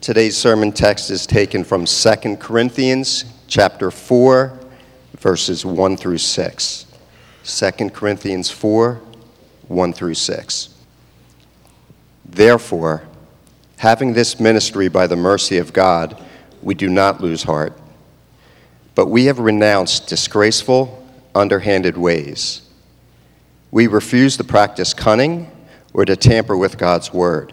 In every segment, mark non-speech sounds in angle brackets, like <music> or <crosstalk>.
Today's sermon text is taken from 2 Corinthians chapter 4 verses 1 through 6. 2 Corinthians 4 1 through 6. Therefore, having this ministry by the mercy of God, we do not lose heart, but we have renounced disgraceful, underhanded ways. We refuse to practice cunning or to tamper with God's word,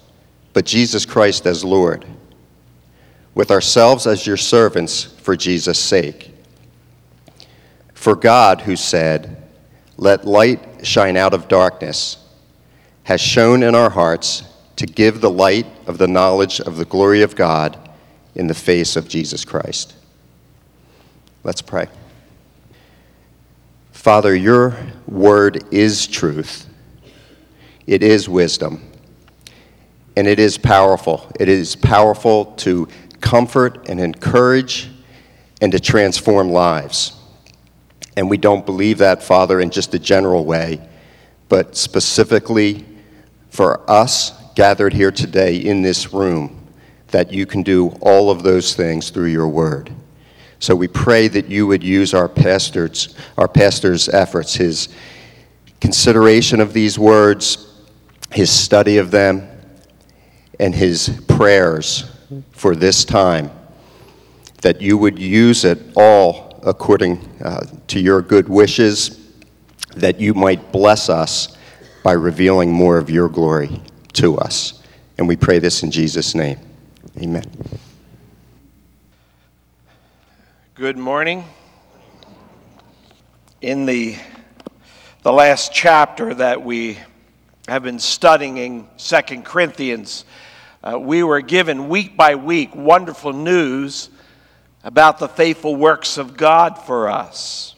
but Jesus Christ as Lord, with ourselves as your servants for Jesus' sake. For God, who said, Let light shine out of darkness, has shone in our hearts to give the light of the knowledge of the glory of God in the face of Jesus Christ. Let's pray. Father, your word is truth, it is wisdom, and it is powerful. It is powerful to comfort and encourage and to transform lives. And we don't believe that, Father, in just a general way, but specifically for us gathered here today in this room that you can do all of those things through your word. So we pray that you would use our pastor's, our pastor's efforts, his consideration of these words, his study of them, and his prayers for this time, that you would use it all according uh, to your good wishes, that you might bless us by revealing more of your glory to us. And we pray this in Jesus' name. Amen. Good morning. In the, the last chapter that we have been studying, Second Corinthians, uh, we were given week by week wonderful news about the faithful works of God for us.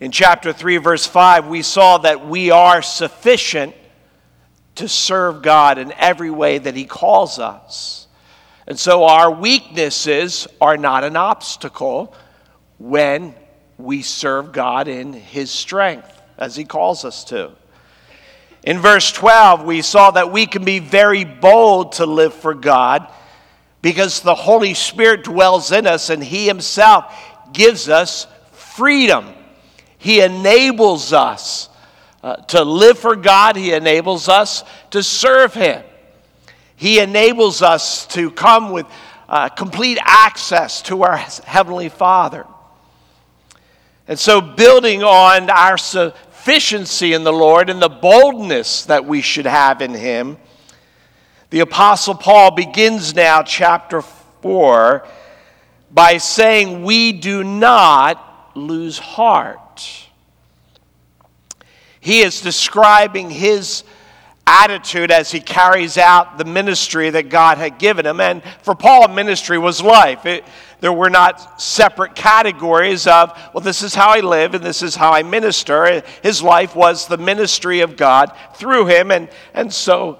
In chapter 3, verse 5, we saw that we are sufficient to serve God in every way that He calls us. And so our weaknesses are not an obstacle when we serve God in His strength, as He calls us to. In verse 12, we saw that we can be very bold to live for God because the Holy Spirit dwells in us and He Himself gives us freedom. He enables us uh, to live for God, He enables us to serve Him. He enables us to come with uh, complete access to our Heavenly Father. And so, building on our sufficiency in the Lord and the boldness that we should have in Him, the Apostle Paul begins now chapter 4 by saying, We do not lose heart. He is describing his attitude as he carries out the ministry that God had given him. And for Paul, ministry was life. It, there were not separate categories of, well, this is how I live and this is how I minister. His life was the ministry of God through him, and, and so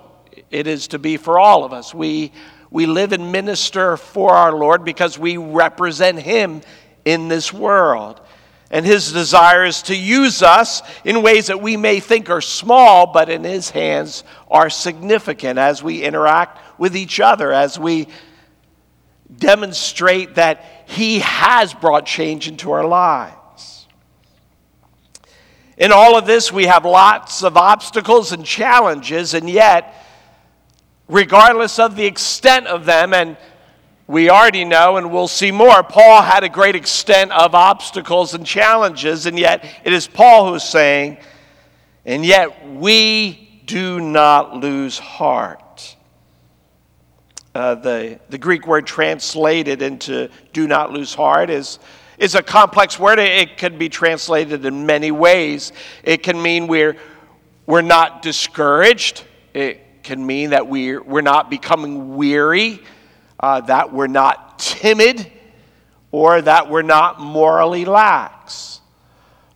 it is to be for all of us. We, we live and minister for our Lord because we represent him in this world. And his desire is to use us in ways that we may think are small, but in his hands are significant as we interact with each other, as we demonstrate that he has brought change into our lives. In all of this, we have lots of obstacles and challenges, and yet, regardless of the extent of them, and we already know, and we'll see more, Paul had a great extent of obstacles and challenges, and yet it is Paul who's saying, and yet we do not lose heart. Uh, the, the Greek word translated into do not lose heart is, is a complex word. It can be translated in many ways. It can mean we're, we're not discouraged. It can mean that we're, we're not becoming weary, uh, that we're not timid, or that we're not morally lax.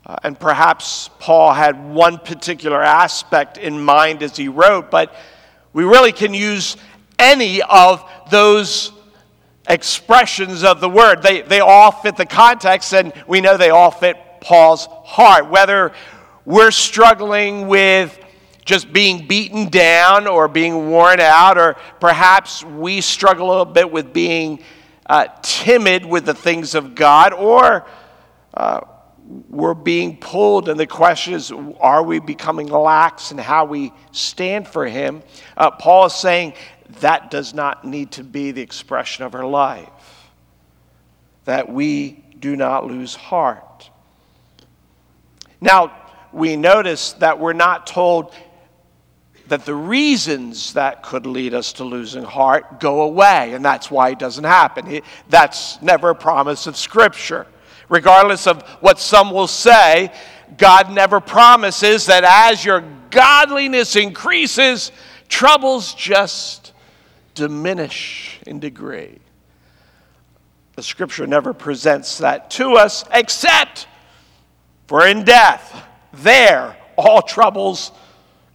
Uh, and perhaps Paul had one particular aspect in mind as he wrote, but we really can use any of those expressions of the word. They, they all fit the context, and we know they all fit Paul's heart. Whether we're struggling with just being beaten down or being worn out, or perhaps we struggle a little bit with being uh, timid with the things of God, or uh, we're being pulled, and the question is are we becoming lax in how we stand for Him? Uh, Paul is saying that does not need to be the expression of our life, that we do not lose heart. Now, we notice that we're not told that the reasons that could lead us to losing heart go away, and that's why it doesn't happen. That's never a promise of Scripture. Regardless of what some will say, God never promises that as your godliness increases, troubles just diminish in degree. The Scripture never presents that to us, except for in death. There, all troubles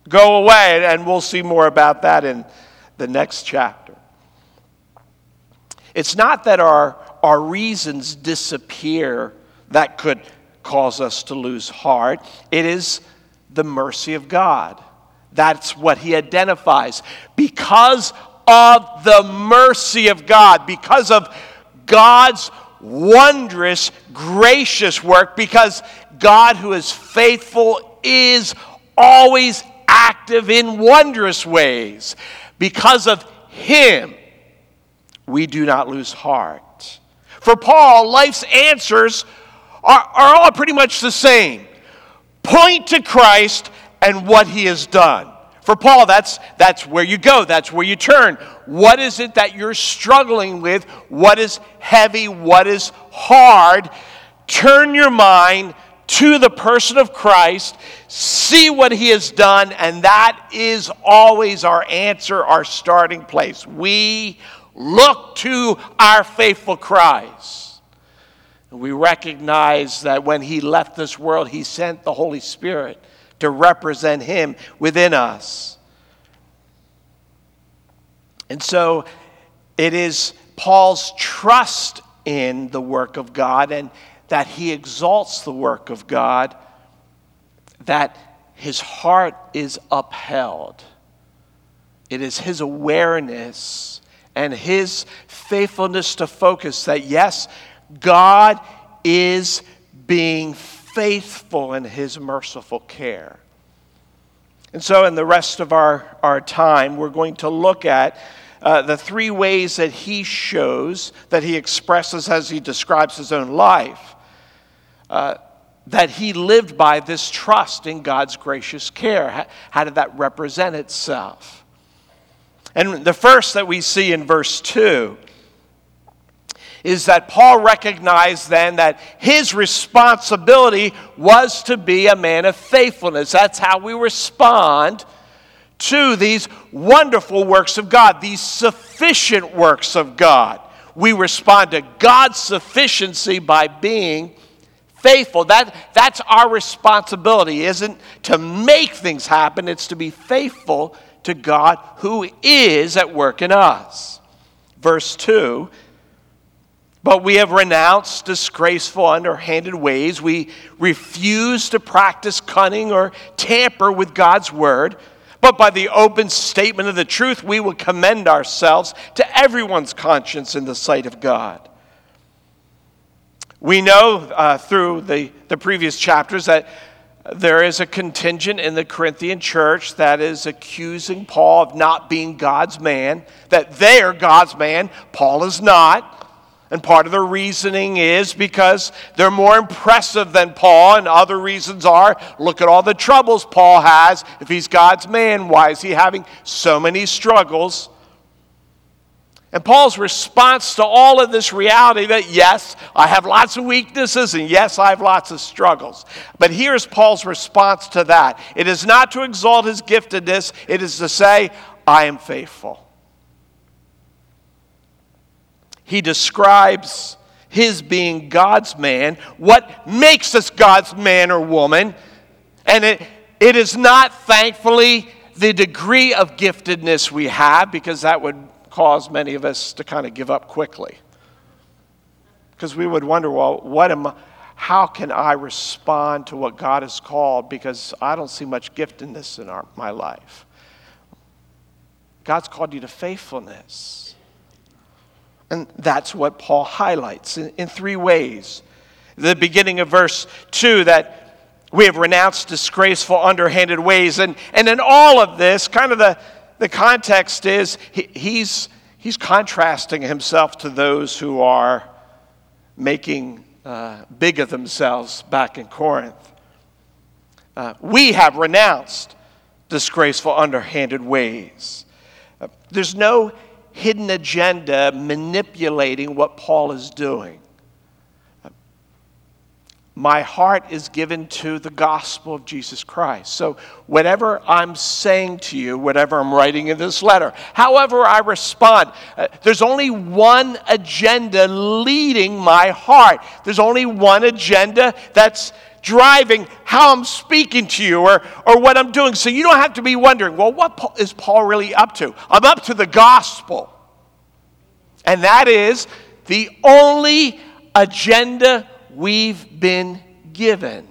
go away. And we'll see more about that in the next chapter. It's not that our, our reasons disappear that could cause us to lose heart, it is the mercy of God. That's what he identifies. Because of the mercy of God, because of God's wondrous, gracious work, because God, who is faithful, is always active in wondrous ways. Because of Him, we do not lose heart. For Paul, life's answers are, are all pretty much the same point to Christ and what He has done. For Paul, that's, that's where you go, that's where you turn. What is it that you're struggling with? What is heavy? What is hard? Turn your mind to the person of Christ, see what he has done, and that is always our answer, our starting place. We look to our faithful Christ. We recognize that when he left this world, he sent the Holy Spirit to represent him within us. And so it is Paul's trust in the work of God and that he exalts the work of God, that his heart is upheld. It is his awareness and his faithfulness to focus that, yes, God is being faithful in his merciful care. And so, in the rest of our, our time, we're going to look at uh, the three ways that he shows, that he expresses as he describes his own life, uh, that he lived by this trust in God's gracious care. How, how did that represent itself? And the first that we see in verse 2 is that Paul recognized then that his responsibility was to be a man of faithfulness. That's how we respond to these wonderful works of God, these sufficient works of God. We respond to God's sufficiency by being faithful. That, that's our responsibility, isn't to make things happen, it's to be faithful to God who is at work in us. Verse 2 But we have renounced disgraceful, underhanded ways. We refuse to practice cunning or tamper with God's word. But by the open statement of the truth, we will commend ourselves to everyone's conscience in the sight of God. We know uh, through the, the previous chapters that there is a contingent in the Corinthian church that is accusing Paul of not being God's man, that they are God's man, Paul is not. And part of the reasoning is because they're more impressive than Paul, and other reasons are look at all the troubles Paul has. If he's God's man, why is he having so many struggles? And Paul's response to all of this reality that, yes, I have lots of weaknesses and yes, I have lots of struggles. But here's Paul's response to that it is not to exalt his giftedness, it is to say, I am faithful. He describes his being God's man, what makes us God's man or woman. And it, it is not, thankfully, the degree of giftedness we have, because that would cause many of us to kind of give up quickly. Because we would wonder, well, what am I, how can I respond to what God has called? Because I don't see much giftedness in our, my life. God's called you to faithfulness. And that's what Paul highlights in, in three ways. The beginning of verse 2 that we have renounced disgraceful, underhanded ways. And, and in all of this, kind of the, the context is he, he's, he's contrasting himself to those who are making uh, big of themselves back in Corinth. Uh, we have renounced disgraceful, underhanded ways. Uh, there's no hidden agenda manipulating what Paul is doing my heart is given to the gospel of Jesus Christ. So, whatever I'm saying to you, whatever I'm writing in this letter, however I respond, uh, there's only one agenda leading my heart. There's only one agenda that's driving how I'm speaking to you or, or what I'm doing. So, you don't have to be wondering, well, what is Paul really up to? I'm up to the gospel. And that is the only agenda we've been given.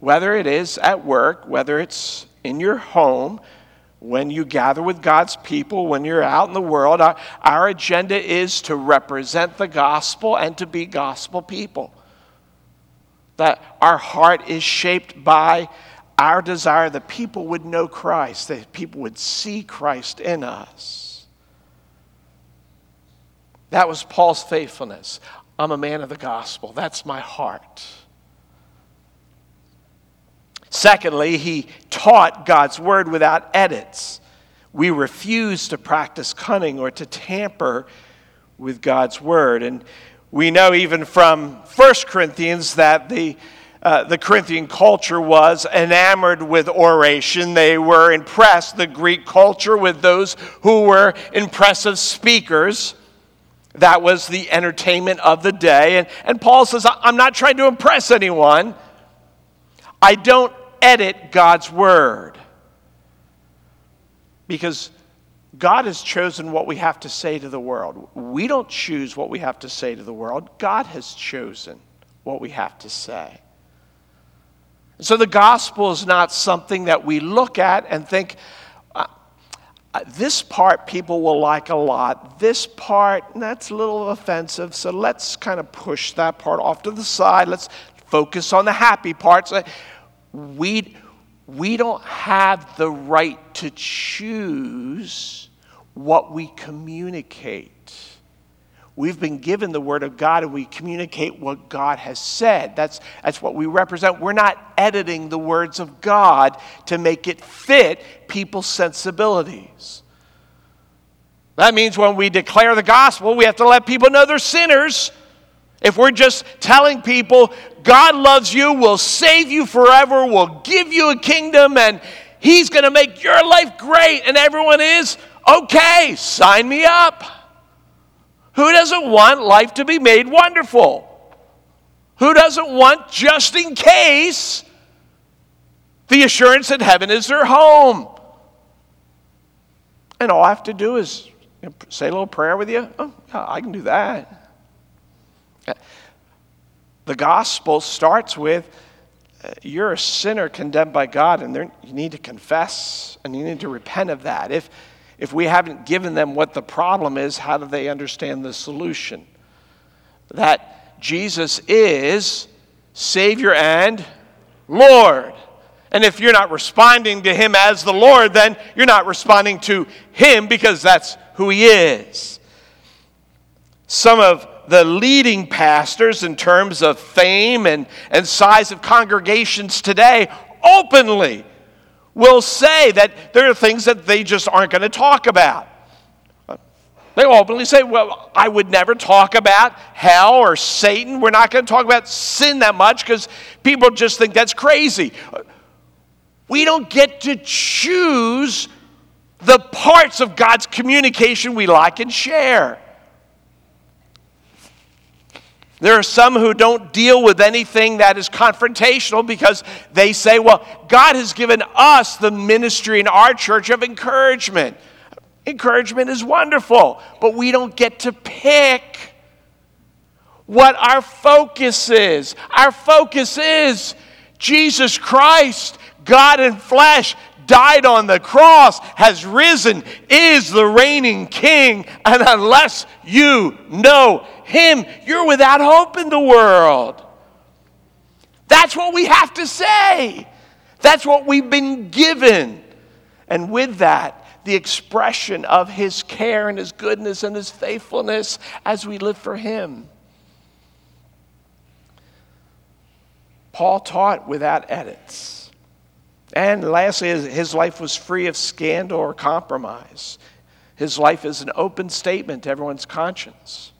Whether it is at work, whether it's in your home, when you gather with God's people, when you're out in the world, our, our agenda is to represent the gospel and to be gospel people. That our heart is shaped by our desire that people would know Christ, that people would see Christ in us. That was Paul's faithfulness. I'm a man of the gospel. That's my heart. Secondly, he taught God's word without edits. We refuse to practice cunning or to tamper with God's word. And we know even from 1 Corinthians that the, uh, the Corinthian culture was enamored with oration. They were impressed, the Greek culture, with those who were impressive speakers. That was the entertainment of the day. And, and Paul says, I'm not trying to impress anyone. I don't edit God's word. Because God has chosen what we have to say to the world. We don't choose what we have to say to the world, God has chosen what we have to say. So the gospel is not something that we look at and think, uh, this part people will like a lot. This part, that's a little offensive, so let's kind of push that part off to the side. Let's focus on the happy parts. Uh, we, we don't have the right to choose what we communicate. We've been given the Word of God and we communicate what God has said. That's, that's what we represent. We're not editing the words of God to make it fit people's sensibilities. That means when we declare the gospel, we have to let people know they're sinners. If we're just telling people, God loves you, will save you forever, will give you a kingdom, and He's going to make your life great, and everyone is, okay, sign me up. Who doesn't want life to be made wonderful? Who doesn't want, just in case, the assurance that heaven is their home? And all I have to do is say a little prayer with you. Oh, I can do that. The gospel starts with uh, you're a sinner condemned by God, and you need to confess and you need to repent of that. If, if we haven't given them what the problem is, how do they understand the solution? That Jesus is Savior and Lord. And if you're not responding to Him as the Lord, then you're not responding to Him because that's who He is. Some of the leading pastors, in terms of fame and, and size of congregations today, openly will say that there are things that they just aren't going to talk about. They openly say, Well, I would never talk about hell or Satan. We're not going to talk about sin that much because people just think that's crazy. We don't get to choose the parts of God's communication we like and share. There are some who don't deal with anything that is confrontational because they say, well, God has given us the ministry in our church of encouragement. Encouragement is wonderful, but we don't get to pick what our focus is. Our focus is Jesus Christ, God in flesh, died on the cross, has risen, is the reigning king. And unless you know him, you're without hope in the world. That's what we have to say. That's what we've been given. And with that, the expression of his care and his goodness and his faithfulness as we live for him. Paul taught without edits. And lastly, his life was free of scandal or compromise. His life is an open statement to everyone's conscience.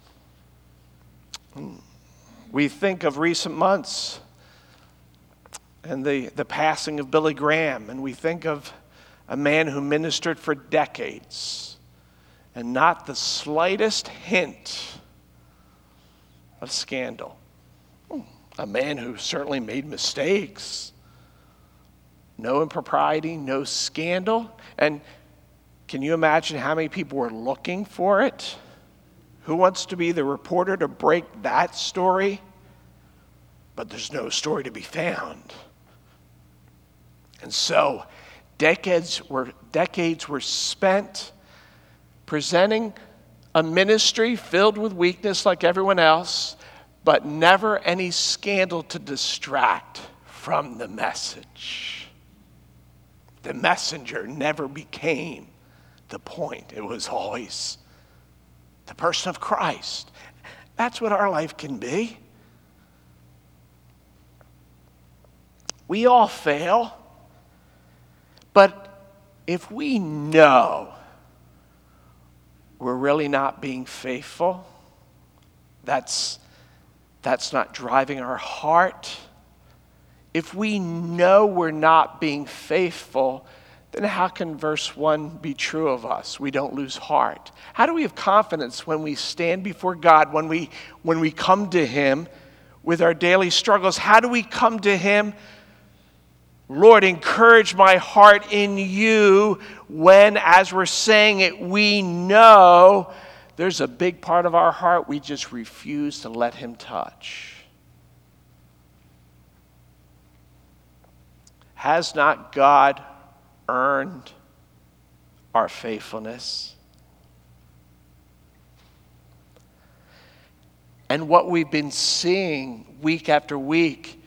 We think of recent months and the, the passing of Billy Graham, and we think of a man who ministered for decades and not the slightest hint of scandal. A man who certainly made mistakes no impropriety, no scandal. And can you imagine how many people were looking for it? Who wants to be the reporter to break that story? But there's no story to be found. And so, decades were, decades were spent presenting a ministry filled with weakness like everyone else, but never any scandal to distract from the message the messenger never became the point. It was always the person of Christ. That's what our life can be. We all fail, but if we know we're really not being faithful, that's, that's not driving our heart if we know we're not being faithful, then how can verse 1 be true of us? We don't lose heart. How do we have confidence when we stand before God, when we, when we come to Him with our daily struggles? How do we come to Him? Lord, encourage my heart in you when, as we're saying it, we know there's a big part of our heart we just refuse to let Him touch. Has not God earned our faithfulness? And what we've been seeing week after week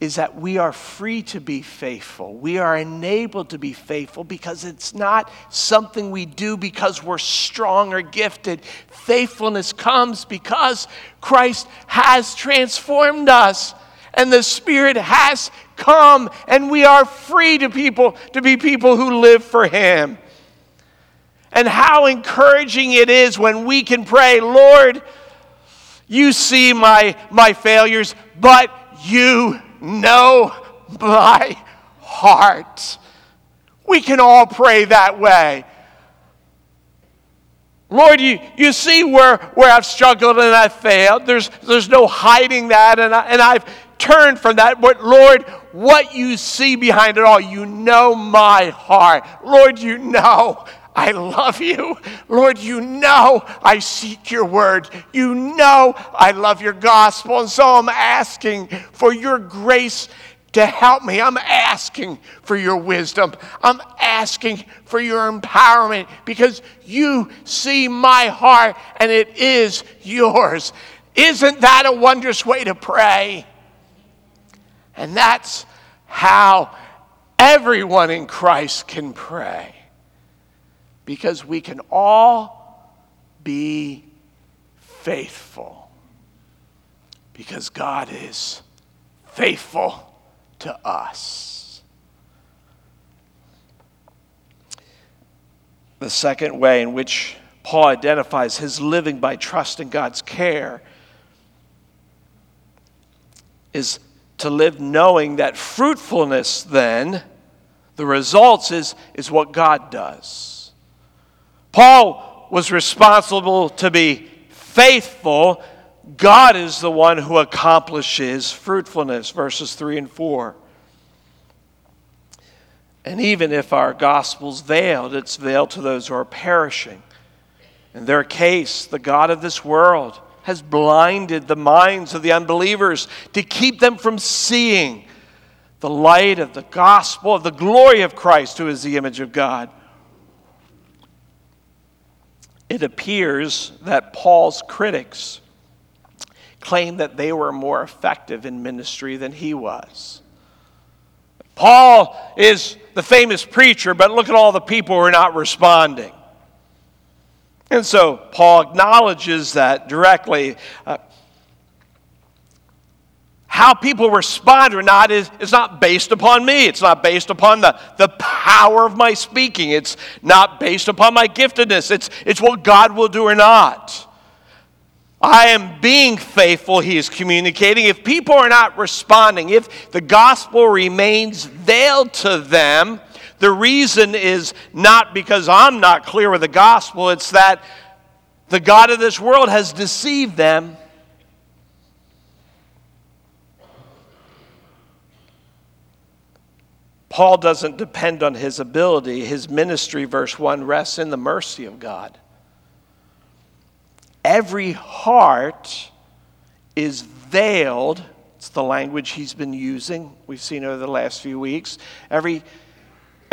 is that we are free to be faithful. We are enabled to be faithful because it's not something we do because we're strong or gifted. Faithfulness comes because Christ has transformed us and the Spirit has come, and we are free to people to be people who live for Him. And how encouraging it is when we can pray, Lord, you see my, my failures, but you know my heart. We can all pray that way. Lord, you, you see where, where I've struggled and I've failed. There's, there's no hiding that, and, I, and I've turned from that. But Lord, what you see behind it all, you know my heart. Lord, you know I love you. Lord, you know I seek your word. You know I love your gospel. And so I'm asking for your grace to help me. I'm asking for your wisdom. I'm asking for your empowerment because you see my heart and it is yours. Isn't that a wondrous way to pray? And that's how everyone in Christ can pray. Because we can all be faithful. Because God is faithful to us. The second way in which Paul identifies his living by trust in God's care is to live knowing that fruitfulness, then, the results is, is what God does. Paul was responsible to be faithful. God is the one who accomplishes fruitfulness, verses 3 and 4. And even if our gospel's veiled, it's veiled to those who are perishing. In their case, the God of this world has blinded the minds of the unbelievers to keep them from seeing the light of the gospel, of the glory of Christ, who is the image of God. It appears that Paul's critics claim that they were more effective in ministry than he was. Paul is the famous preacher, but look at all the people who are not responding. And so Paul acknowledges that directly. Uh, how people respond or not is, is not based upon me. It's not based upon the, the power of my speaking. It's not based upon my giftedness. It's, it's what God will do or not. I am being faithful, he is communicating. If people are not responding, if the gospel remains veiled to them, the reason is not because I'm not clear with the gospel, it's that the God of this world has deceived them. Paul doesn't depend on his ability. His ministry, verse 1, rests in the mercy of God every heart is veiled. It's the language he's been using. We've seen over the last few weeks. Every,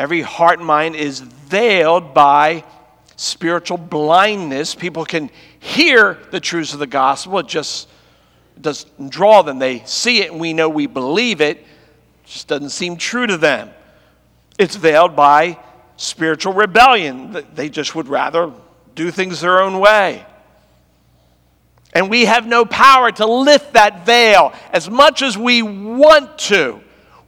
every heart and mind is veiled by spiritual blindness. People can hear the truths of the gospel, it just doesn't draw them. They see it and we know we believe it, it just doesn't seem true to them. It's veiled by spiritual rebellion. They just would rather do things their own way. And we have no power to lift that veil as much as we want to.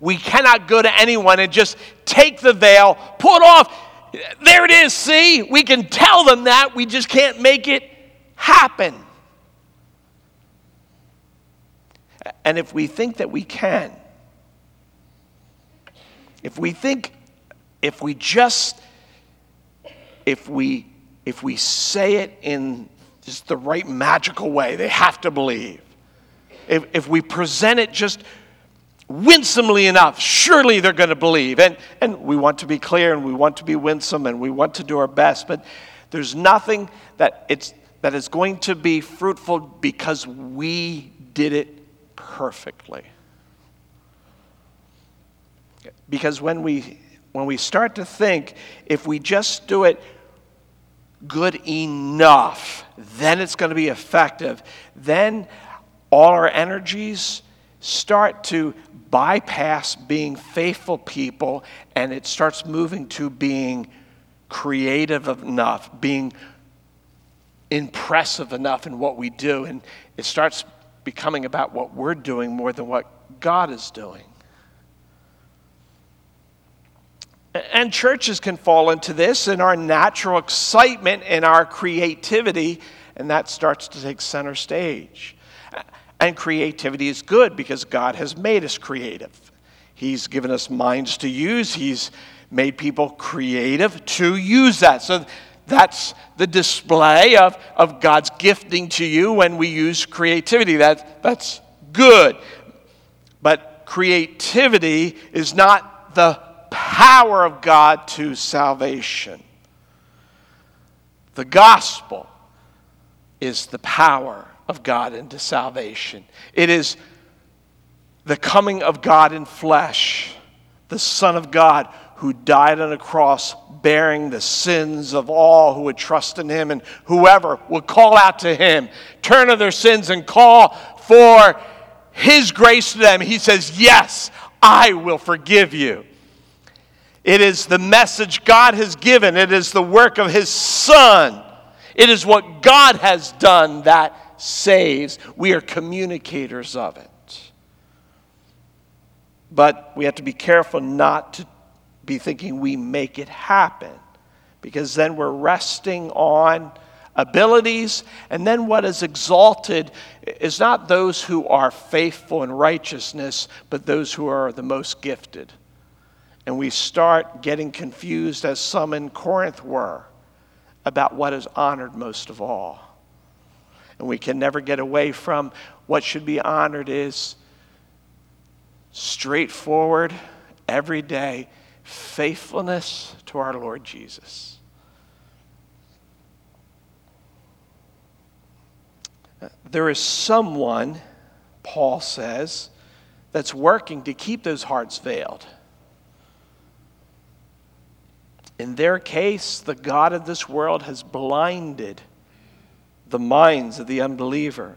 We cannot go to anyone and just take the veil, pull it off. There it is, see? We can tell them that. We just can't make it happen. And if we think that we can, if we think, if we just, if we, if we say it in just the right magical way. They have to believe. If, if we present it just winsomely enough, surely they're going to believe. And, and we want to be clear and we want to be winsome and we want to do our best, but there's nothing that, it's, that is going to be fruitful because we did it perfectly. Because when we, when we start to think, if we just do it good enough, then it's going to be effective. Then all our energies start to bypass being faithful people and it starts moving to being creative enough, being impressive enough in what we do. And it starts becoming about what we're doing more than what God is doing. And churches can fall into this in our natural excitement and our creativity, and that starts to take center stage. And creativity is good because God has made us creative. He's given us minds to use, He's made people creative to use that. So that's the display of, of God's gifting to you when we use creativity. That, that's good. But creativity is not the power of God to salvation. The gospel is the power of God into salvation. It is the coming of God in flesh, the Son of God who died on a cross bearing the sins of all who would trust in him and whoever would call out to him, turn of their sins and call for his grace to them. He says, Yes, I will forgive you. It is the message God has given, it is the work of His Son. It is what God has done that saves. We are communicators of it. But we have to be careful not to be thinking we make it happen because then we're resting on abilities. And then what is exalted is not those who are faithful in righteousness, but those who are the most gifted and we start getting confused as some in Corinth were. about what is honored most of all. And we can never get away from what should be honored is straightforward, everyday faithfulness to our Lord Jesus. There is someone, Paul says, that's working to keep those hearts veiled. In their case, the God of this world has blinded the minds of the unbeliever.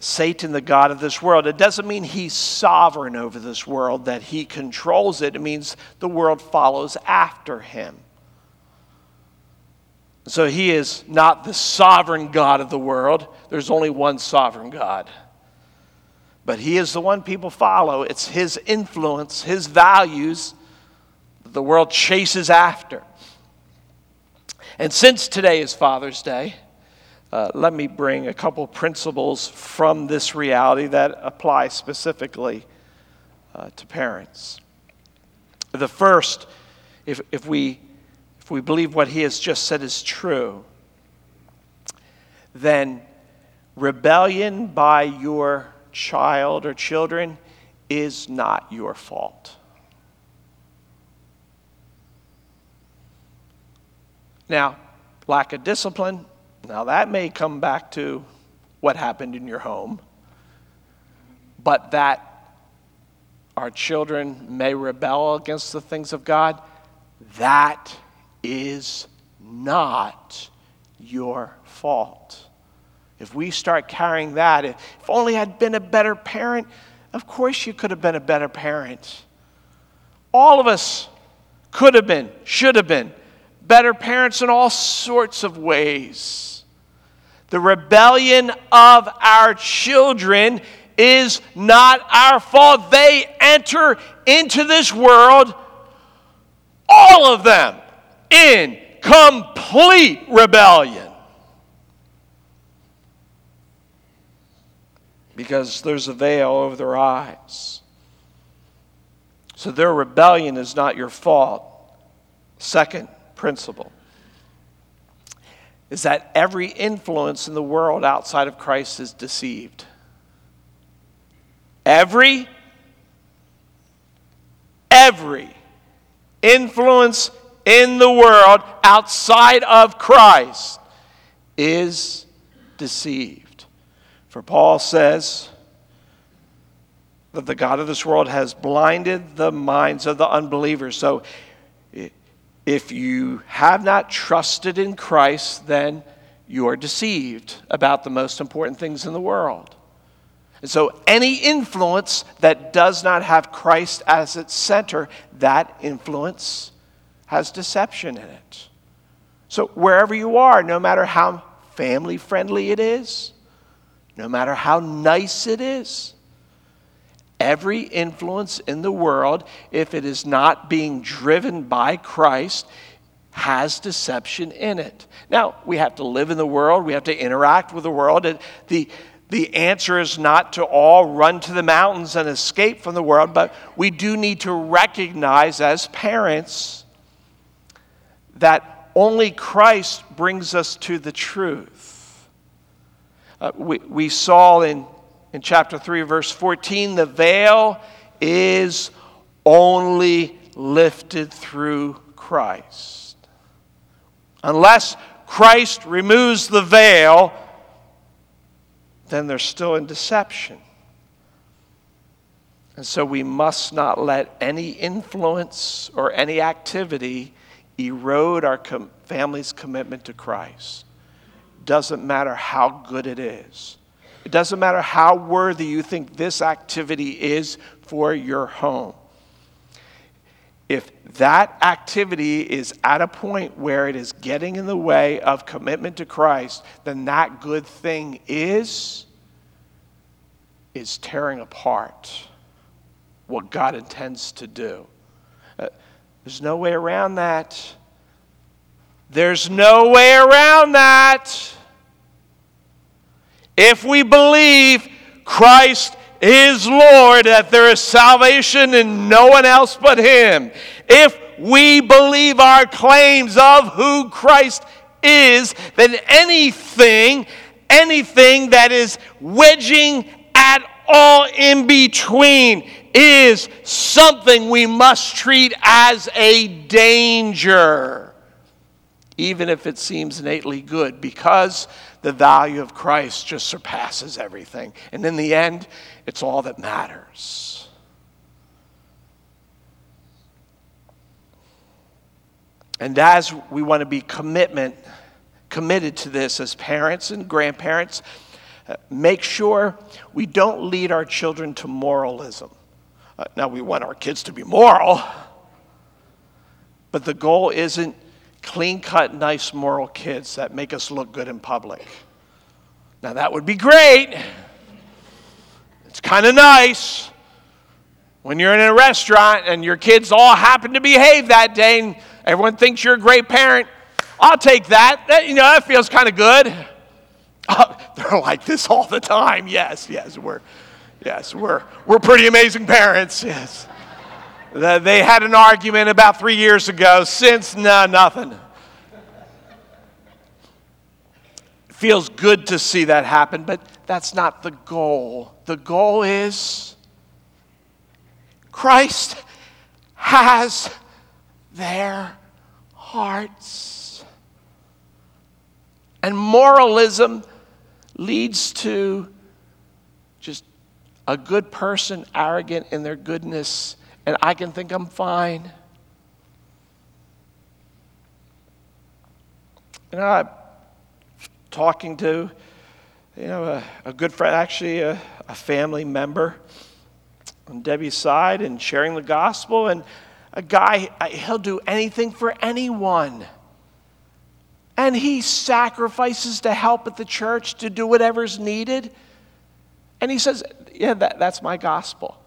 Satan, the God of this world. It doesn't mean he's sovereign over this world, that he controls it. It means the world follows after him. So he is not the sovereign God of the world. There's only one sovereign God. But he is the one people follow. It's his influence, his values that the world chases after. And since today is Father's Day, uh, let me bring a couple principles from this reality that apply specifically uh, to parents. The first, if, if, we, if we believe what he has just said is true, then rebellion by your child or children is not your fault. Now, lack of discipline, now that may come back to what happened in your home, but that our children may rebel against the things of God, that is not your fault. If we start carrying that, if only I'd been a better parent, of course you could have been a better parent. All of us could have been, should have been better parents in all sorts of ways. The rebellion of our children is not our fault. They enter into this world, all of them, in complete rebellion. Because there's a veil over their eyes. So their rebellion is not your fault. Second, principle is that every influence in the world outside of Christ is deceived. Every, every influence in the world outside of Christ is deceived. For Paul says that the God of this world has blinded the minds of the unbelievers. So if you have not trusted in Christ, then you are deceived about the most important things in the world. And so, any influence that does not have Christ as its center, that influence has deception in it. So, wherever you are, no matter how family friendly it is, no matter how nice it is, Every influence in the world, if it is not being driven by Christ, has deception in it. Now, we have to live in the world, we have to interact with the world. The, the answer is not to all run to the mountains and escape from the world, but we do need to recognize as parents that only Christ brings us to the truth. Uh, we, we saw in in chapter 3, verse 14, the veil is only lifted through Christ. Unless Christ removes the veil, then they're still in deception. And so we must not let any influence or any activity erode our com- family's commitment to Christ. Doesn't matter how good it is. It doesn't matter how worthy you think this activity is for your home. If that activity is at a point where it is getting in the way of commitment to Christ, then that good thing is is tearing apart what God intends to do. Uh, there's no way around that. There's no way around that. If we believe Christ is Lord, that there is salvation in no one else but Him, if we believe our claims of who Christ is, then anything, anything that is wedging at all in between is something we must treat as a danger, even if it seems innately good, because the value of Christ just surpasses everything. And in the end, it's all that matters. And as we want to be commitment, committed to this as parents and grandparents, uh, make sure we don't lead our children to moralism. Uh, now, we want our kids to be moral, but the goal isn't clean cut, nice, moral kids that make us look good in public. Now, that would be great. It's kind of nice when you're in a restaurant and your kids all happen to behave that day and everyone thinks you're a great parent. I'll take that. that you know, that feels kind of good. <laughs> Uh, they're like this all the time. Yes, yes, we're, yes, we're, we're pretty amazing parents. Yes. They had an argument about three years ago. Since, no, nothing. feels good to see that happen, but that's not the goal. The goal is Christ has their hearts. And moralism leads to just a good person arrogant in their goodness, and I can think I'm fine. You know, I'm talking to, you know, a, a good friend, actually a, a family member on Debbie's side, and sharing the gospel, and a guy, he'll do anything for anyone. And he sacrifices to help at the church to do whatever's needed. And he says, Yeah, that, that's my gospel.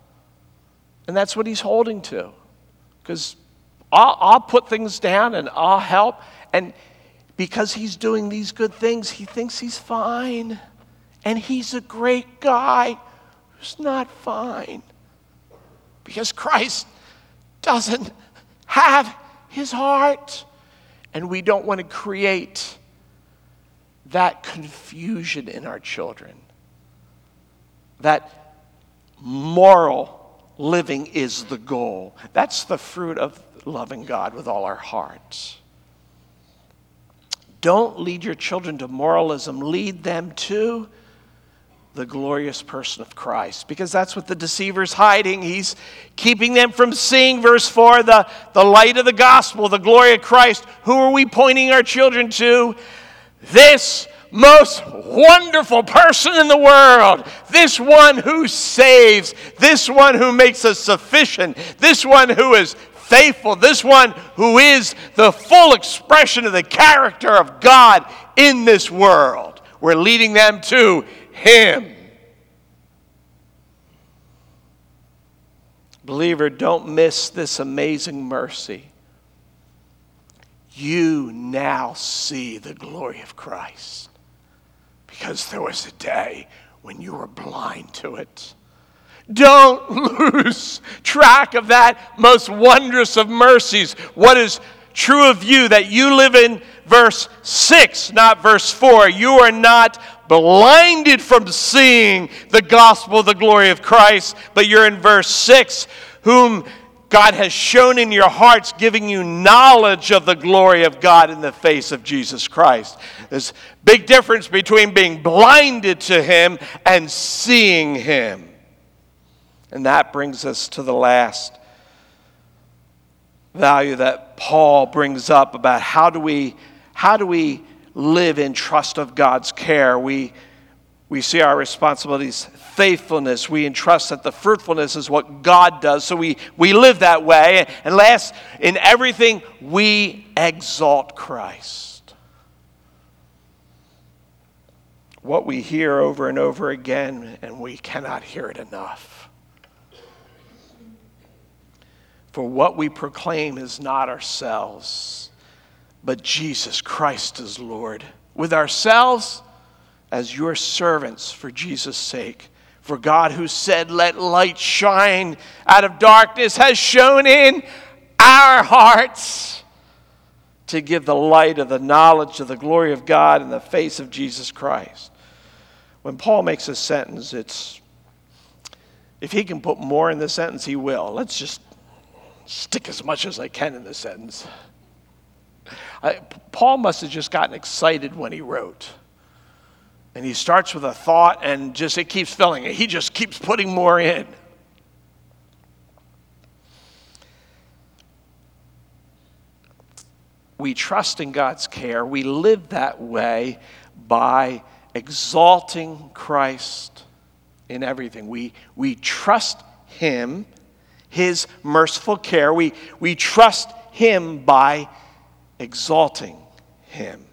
And that's what he's holding to. Because I'll, I'll put things down and I'll help. And because he's doing these good things, he thinks he's fine. And he's a great guy who's not fine. Because Christ doesn't have his heart. And we don't want to create that confusion in our children. That moral living is the goal. That's the fruit of loving God with all our hearts. Don't lead your children to moralism, lead them to the glorious person of Christ. Because that's what the deceiver's hiding. He's keeping them from seeing, verse 4, the, the light of the gospel, the glory of Christ. Who are we pointing our children to? This most wonderful person in the world. This one who saves. This one who makes us sufficient. This one who is faithful. This one who is the full expression of the character of God in this world. We're leading them to him. Believer, don't miss this amazing mercy. You now see the glory of Christ because there was a day when you were blind to it. Don't <laughs> lose track of that most wondrous of mercies. What is true of you that you live in verse 6, not verse 4. You are not blinded from seeing the gospel of the glory of Christ, but you're in verse 6, whom God has shone in your hearts, giving you knowledge of the glory of God in the face of Jesus Christ. There's big difference between being blinded to Him and seeing Him. And that brings us to the last value that Paul brings up about how do we how do we live in trust of God's care? We we see our responsibilities faithfulness we entrust that the fruitfulness is what god does so we, we live that way and last in everything we exalt christ what we hear over and over again and we cannot hear it enough For what we proclaim is not ourselves, but Jesus Christ is Lord. With ourselves as your servants for Jesus' sake. For God, who said, Let light shine out of darkness, has shone in our hearts to give the light of the knowledge of the glory of God in the face of Jesus Christ. When Paul makes a sentence, it's if he can put more in the sentence, he will. Let's just stick as much as I can in the sentence. I, Paul must have just gotten excited when he wrote. And he starts with a thought and just it keeps filling it. He just keeps putting more in. We trust in God's care. We live that way by exalting Christ in everything. We, we trust Him, His merciful care. We, we trust Him by exalting Him.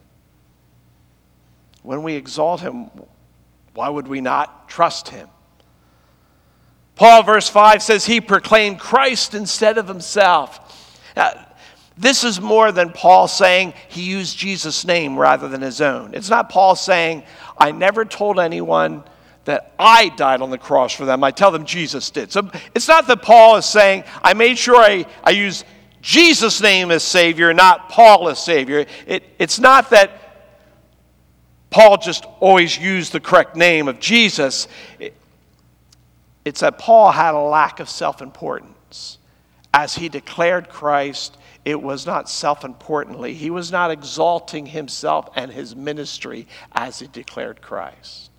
When we exalt Him, why would we not trust Him? Paul, verse 5 says, He proclaimed Christ instead of Himself. Now, this is more than Paul saying he used Jesus' name rather than his own. It's not Paul saying, I never told anyone that I died on the cross for them. I tell them Jesus did. So it's not that Paul is saying, I made sure I, I use Jesus' name as Savior, not Paul as Savior. It, it's not that Paul just always used the correct name of Jesus. It, it's that Paul had a lack of self importance. As he declared Christ, it was not self importantly. He was not exalting himself and his ministry as he declared Christ.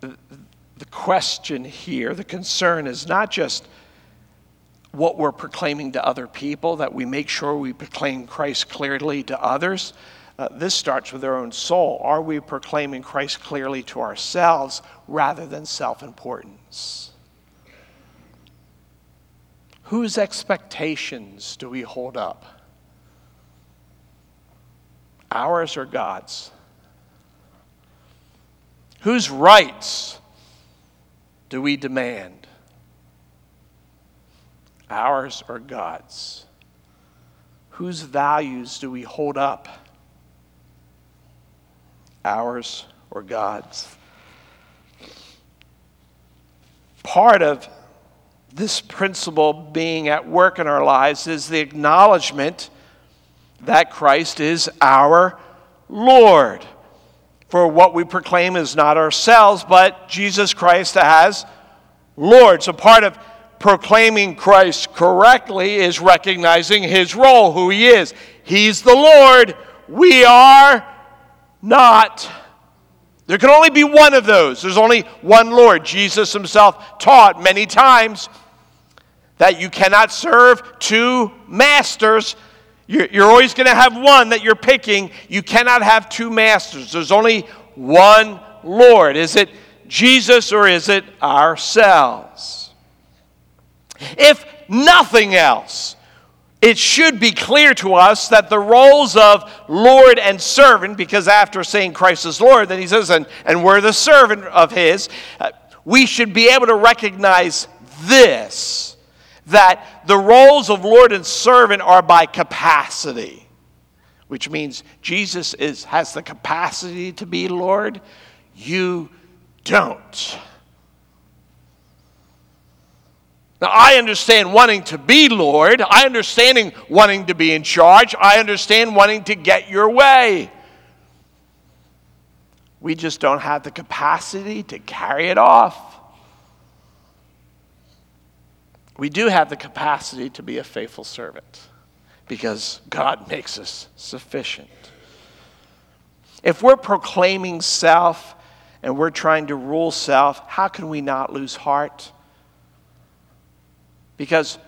the question here, the concern is not just what we're proclaiming to other people, that we make sure we proclaim Christ clearly to others. Uh, this starts with our own soul. Are we proclaiming Christ clearly to ourselves rather than self importance? Whose expectations do we hold up? Ours or God's? Whose rights do we demand? Ours or God's? Whose values do we hold up? Ours or God's? Part of this principle being at work in our lives is the acknowledgement that Christ is our Lord. For what we proclaim is not ourselves, but Jesus Christ as Lord. So part of proclaiming Christ correctly is recognizing his role, who he is. He's the Lord. We are not. There can only be one of those. There's only one Lord. Jesus himself taught many times that you cannot serve two masters. You're, always going to have one that you're picking. You cannot have two masters. There's only one Lord. Is it Jesus or is it ourselves? If nothing else, it should be clear to us that the roles of Lord and servant, because after saying Christ is Lord, then he says, and, and we're the servant of his, uh, we should be able to recognize this that the roles of Lord and servant are by capacity, which means Jesus is, has the capacity to be Lord. You don't. Now, I understand wanting to be Lord. I understand wanting to be in charge. I understand wanting to get your way. We just don't have the capacity to carry it off. we do have the capacity to be a faithful servant because God makes us sufficient. If we're proclaiming self and we're trying to rule self, how can we not lose heart? Because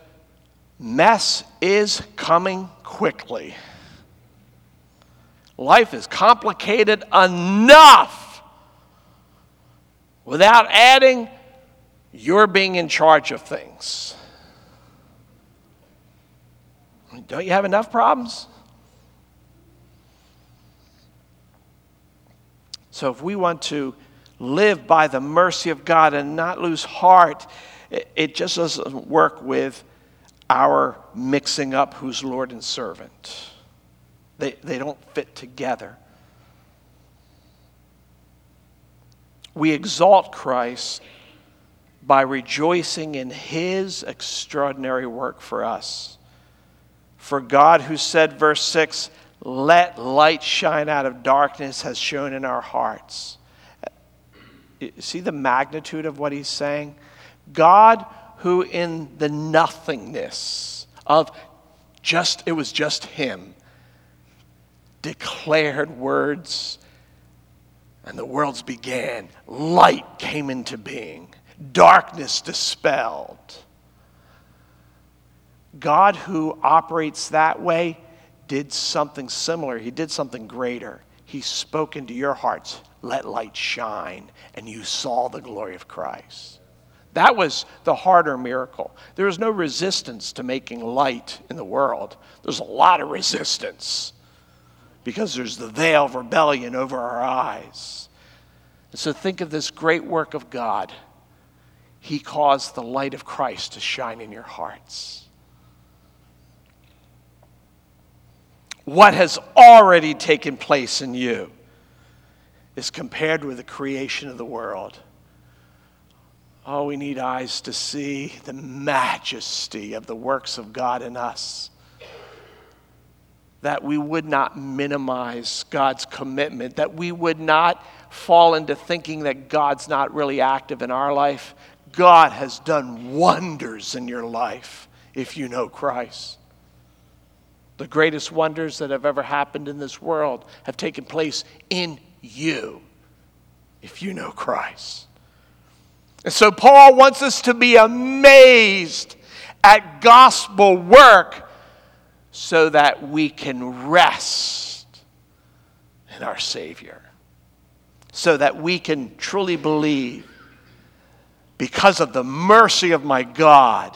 mess is coming quickly. Life is complicated enough without adding you're being in charge of things. Don't you have enough problems? So, if we want to live by the mercy of God and not lose heart, it just doesn't work with our mixing up who's Lord and servant. They, they don't fit together. we exalt Christ by rejoicing in his extraordinary work for us. For God, who said, verse 6, let light shine out of darkness, has shone in our hearts. Uh, see the magnitude of what he's saying? God, who in the nothingness of just, it was just him, declared words and the worlds began. Light came into being, darkness dispelled. God, who operates that way, did something similar. He did something greater. He spoke into your hearts, let light shine, and you saw the glory of Christ. That was the harder miracle. There was no resistance to making light in the world, there's a lot of resistance because there's the veil of rebellion over our eyes. And so think of this great work of God. He caused the light of Christ to shine in your hearts. What has already taken place in you is compared with the creation of the world. Oh, we need eyes to see the majesty of the works of God in us that we would not minimize God's commitment, that we would not fall into thinking that God's not really active in our life. God has done wonders in your life if you know Christ. The greatest wonders that have ever happened in this world have taken place in you if you know Christ. And so Paul wants us to be amazed at gospel work so that we can rest in our Savior, so that we can truly believe because of the mercy of my God,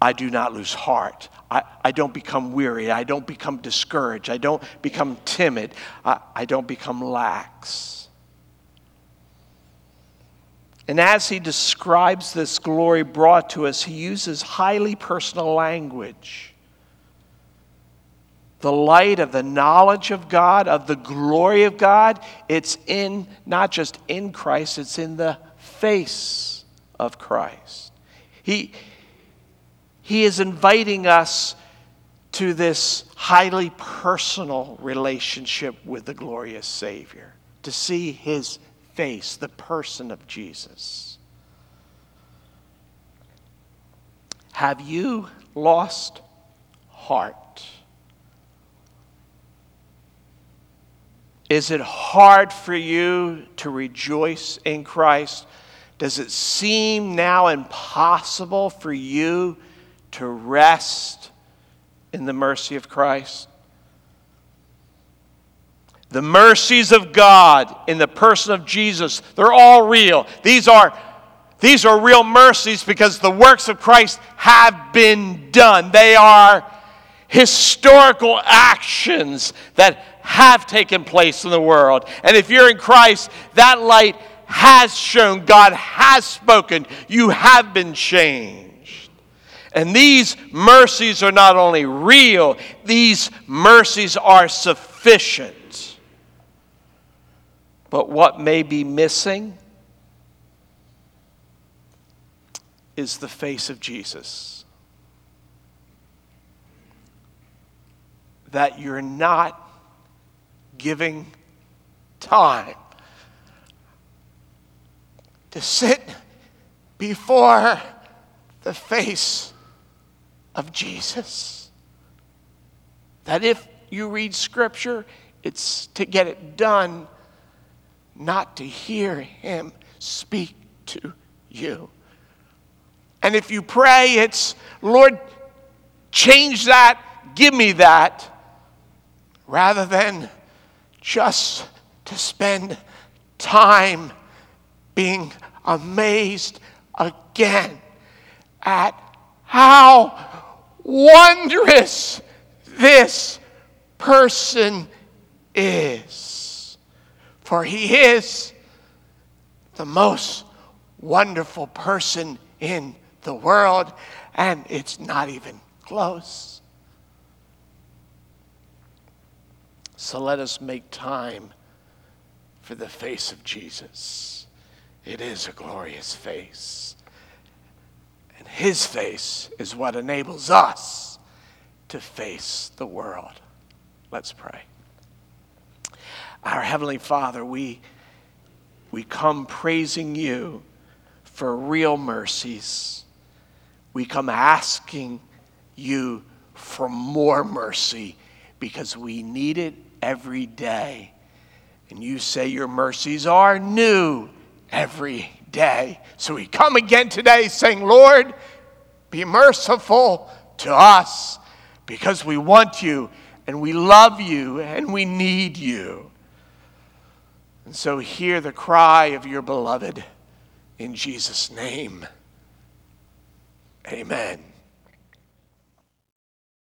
I do not lose heart. I, I don't become weary. I don't become discouraged. I don't become timid. I, I don't become lax. And as he describes this glory brought to us, he uses highly personal language the light of the knowledge of God, of the glory of God, it's in, not just in Christ, it's in the face of Christ. He, he is inviting us to this highly personal relationship with the glorious Savior, to see his face, the person of Jesus. Have you lost heart? Is it hard for you to rejoice in Christ? Does it seem now impossible for you to rest in the mercy of Christ? The mercies of God in the person of Jesus, they're all real. These are, these are real mercies because the works of Christ have been done. They are historical actions that have taken place in the world. And if you're in Christ, that light has shone, God has spoken, you have been changed. And these mercies are not only real, these mercies are sufficient. But what may be missing is the face of Jesus. That you're not giving time to sit before the face of Jesus. That if you read Scripture, it's to get it done, not to hear Him speak to you. And if you pray, it's, Lord, change that, give me that, rather than just to spend time being amazed again at how wondrous this person is. For he is the most wonderful person in the world, and it's not even close. So let us make time for the face of Jesus. It is a glorious face. And his face is what enables us to face the world. Let's pray. Our Heavenly Father, we, we come praising you for real mercies. We come asking you for more mercy because we need it every day. And you say your mercies are new every day. So we come again today saying, Lord, be merciful to us because we want you and we love you and we need you. And so hear the cry of your beloved in Jesus' name. Amen.